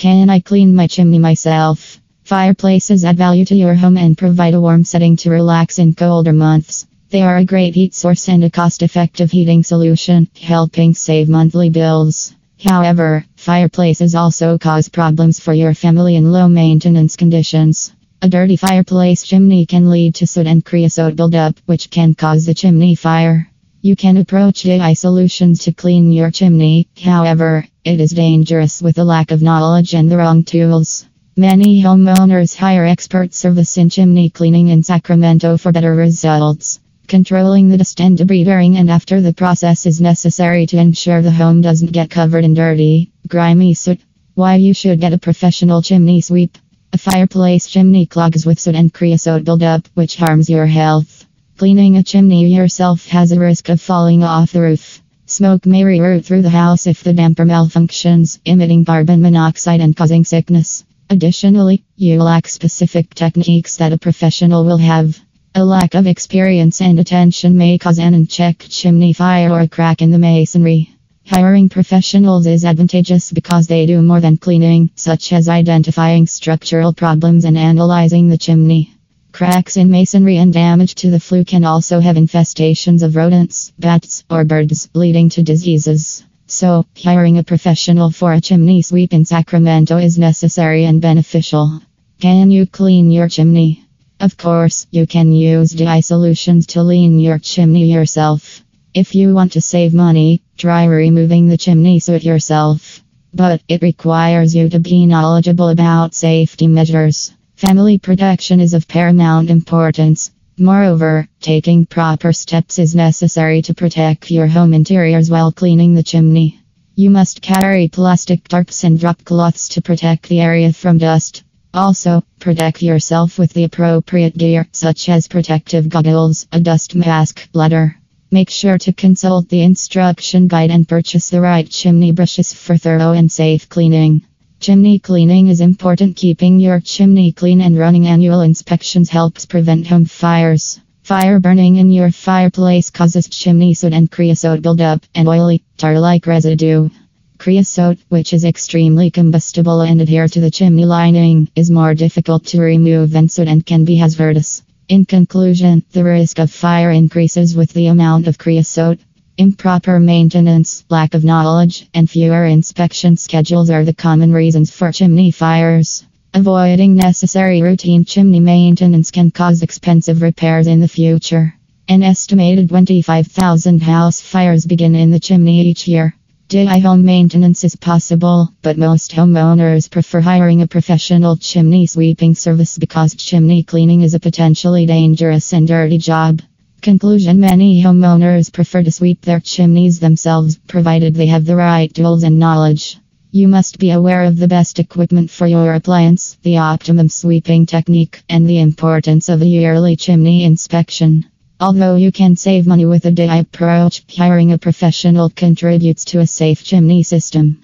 Can I clean my chimney myself? Fireplaces add value to your home and provide a warm setting to relax in colder months. They are a great heat source and a cost effective heating solution, helping save monthly bills. However, fireplaces also cause problems for your family in low maintenance conditions. A dirty fireplace chimney can lead to soot and creosote buildup, which can cause a chimney fire. You can approach DIY solutions to clean your chimney, however, it is dangerous with a lack of knowledge and the wrong tools. Many homeowners hire expert service in chimney cleaning in Sacramento for better results. Controlling the dust and debris during and after the process is necessary to ensure the home doesn't get covered in dirty, grimy soot. Why you should get a professional chimney sweep. A fireplace chimney clogs with soot and creosote buildup, which harms your health. Cleaning a chimney yourself has a risk of falling off the roof. Smoke may reroute through the house if the damper malfunctions, emitting carbon monoxide and causing sickness. Additionally, you lack specific techniques that a professional will have. A lack of experience and attention may cause an unchecked chimney fire or a crack in the masonry. Hiring professionals is advantageous because they do more than cleaning, such as identifying structural problems and analyzing the chimney. Cracks in masonry and damage to the flue can also have infestations of rodents, bats, or birds, leading to diseases. So, hiring a professional for a chimney sweep in Sacramento is necessary and beneficial. Can you clean your chimney? Of course, you can use DIY solutions to clean your chimney yourself. If you want to save money, try removing the chimney soot yourself. But it requires you to be knowledgeable about safety measures. Family protection is of paramount importance. Moreover, taking proper steps is necessary to protect your home interiors while cleaning the chimney. You must carry plastic tarps and drop cloths to protect the area from dust. Also, protect yourself with the appropriate gear, such as protective goggles, a dust mask, ladder. Make sure to consult the instruction guide and purchase the right chimney brushes for thorough and safe cleaning. Chimney cleaning is important. Keeping your chimney clean and running annual inspections helps prevent home fires. Fire burning in your fireplace causes chimney soot and creosote buildup and oily, tar like residue. Creosote, which is extremely combustible and adhere to the chimney lining, is more difficult to remove than soot and can be hazardous. In conclusion, the risk of fire increases with the amount of creosote. Improper maintenance, lack of knowledge, and fewer inspection schedules are the common reasons for chimney fires. Avoiding necessary routine chimney maintenance can cause expensive repairs in the future. An estimated 25,000 house fires begin in the chimney each year. DIY home maintenance is possible, but most homeowners prefer hiring a professional chimney sweeping service because chimney cleaning is a potentially dangerous and dirty job. Conclusion Many homeowners prefer to sweep their chimneys themselves, provided they have the right tools and knowledge. You must be aware of the best equipment for your appliance, the optimum sweeping technique, and the importance of a yearly chimney inspection. Although you can save money with a DIY approach, hiring a professional contributes to a safe chimney system.